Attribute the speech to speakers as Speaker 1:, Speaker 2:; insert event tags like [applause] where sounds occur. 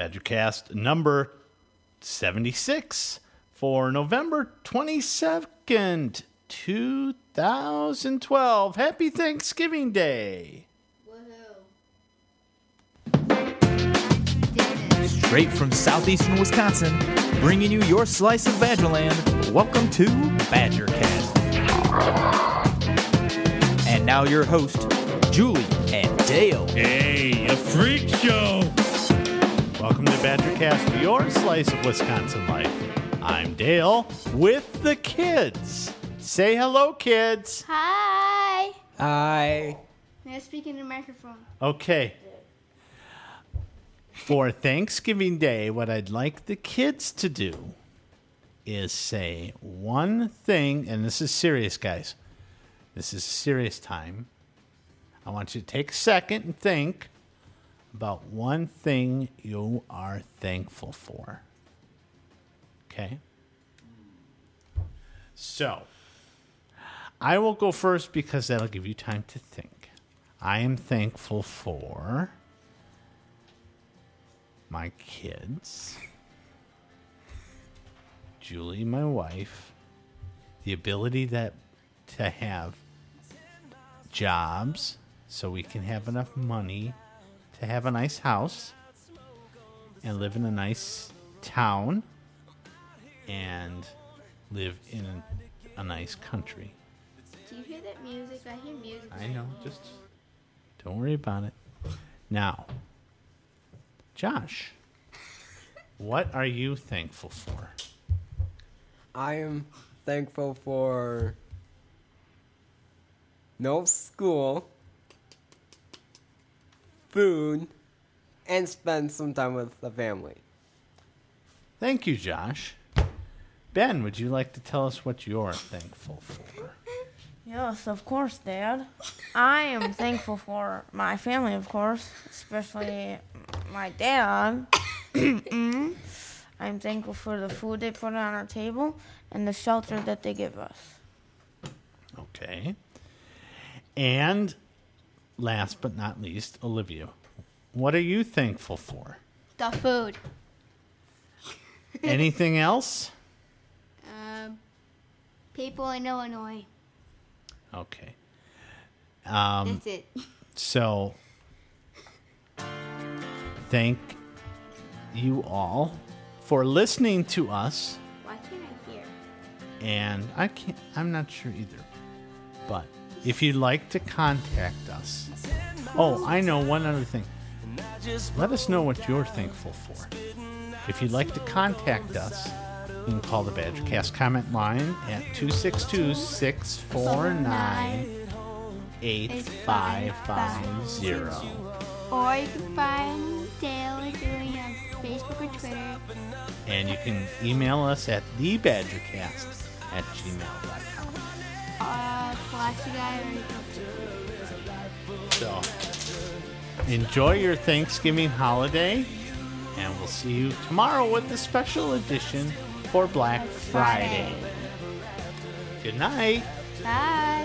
Speaker 1: Badgercast number 76 for November 22nd, 2012. Happy Thanksgiving Day.
Speaker 2: Straight from southeastern Wisconsin, bringing you your slice of Badgerland. Welcome to Badgercast. And now your host, Julie and Dale.
Speaker 3: Hey, a freak show!
Speaker 1: Welcome to Badgercast, your slice of Wisconsin life. I'm Dale with the kids. Say hello, kids.
Speaker 4: Hi.
Speaker 2: Hi.
Speaker 4: Now speak in the microphone.
Speaker 1: Okay. For Thanksgiving Day, what I'd like the kids to do is say one thing, and this is serious, guys. This is a serious time. I want you to take a second and think about one thing you are thankful for. Okay? So, I will go first because that'll give you time to think. I am thankful for my kids, Julie, my wife, the ability that to have jobs so we can have enough money to have a nice house and live in a nice town and live in a nice country.
Speaker 4: Do you hear that music? I hear music.
Speaker 1: I know, just don't worry about it. Now, Josh, what are you thankful for?
Speaker 5: I am thankful for no school, food, and spend some time with the family.
Speaker 1: Thank you, Josh. Ben, would you like to tell us what you're thankful for?
Speaker 6: Yes, of course, Dad. I am thankful for my family, of course, especially my dad. [coughs] Mm-hmm. I'm thankful for the food they put on our table and the shelter that they give us.
Speaker 1: Okay. And last but not least, Olivia, what are you thankful for?
Speaker 4: The food.
Speaker 1: Anything [laughs] else?
Speaker 4: Um, people in Illinois.
Speaker 1: Okay. Um,
Speaker 4: That's it.
Speaker 1: So, thank you all for listening to us.
Speaker 4: Why can't I hear?
Speaker 1: And I can't, I'm not sure either. But if you'd like to contact us, oh, I know one other thing. Let us know what you're thankful for. If you'd like to contact us, you can call the Badgercast comment line at 262 649 8550.
Speaker 4: Or you can find Dale Julie on Facebook or Twitter.
Speaker 1: And you can email us at thebadgercast at gmail.com.
Speaker 4: Uh, Pulaski guy or
Speaker 1: So, enjoy your Thanksgiving holiday, and we'll see you tomorrow with the special edition for Black Friday. Good night.
Speaker 4: Bye.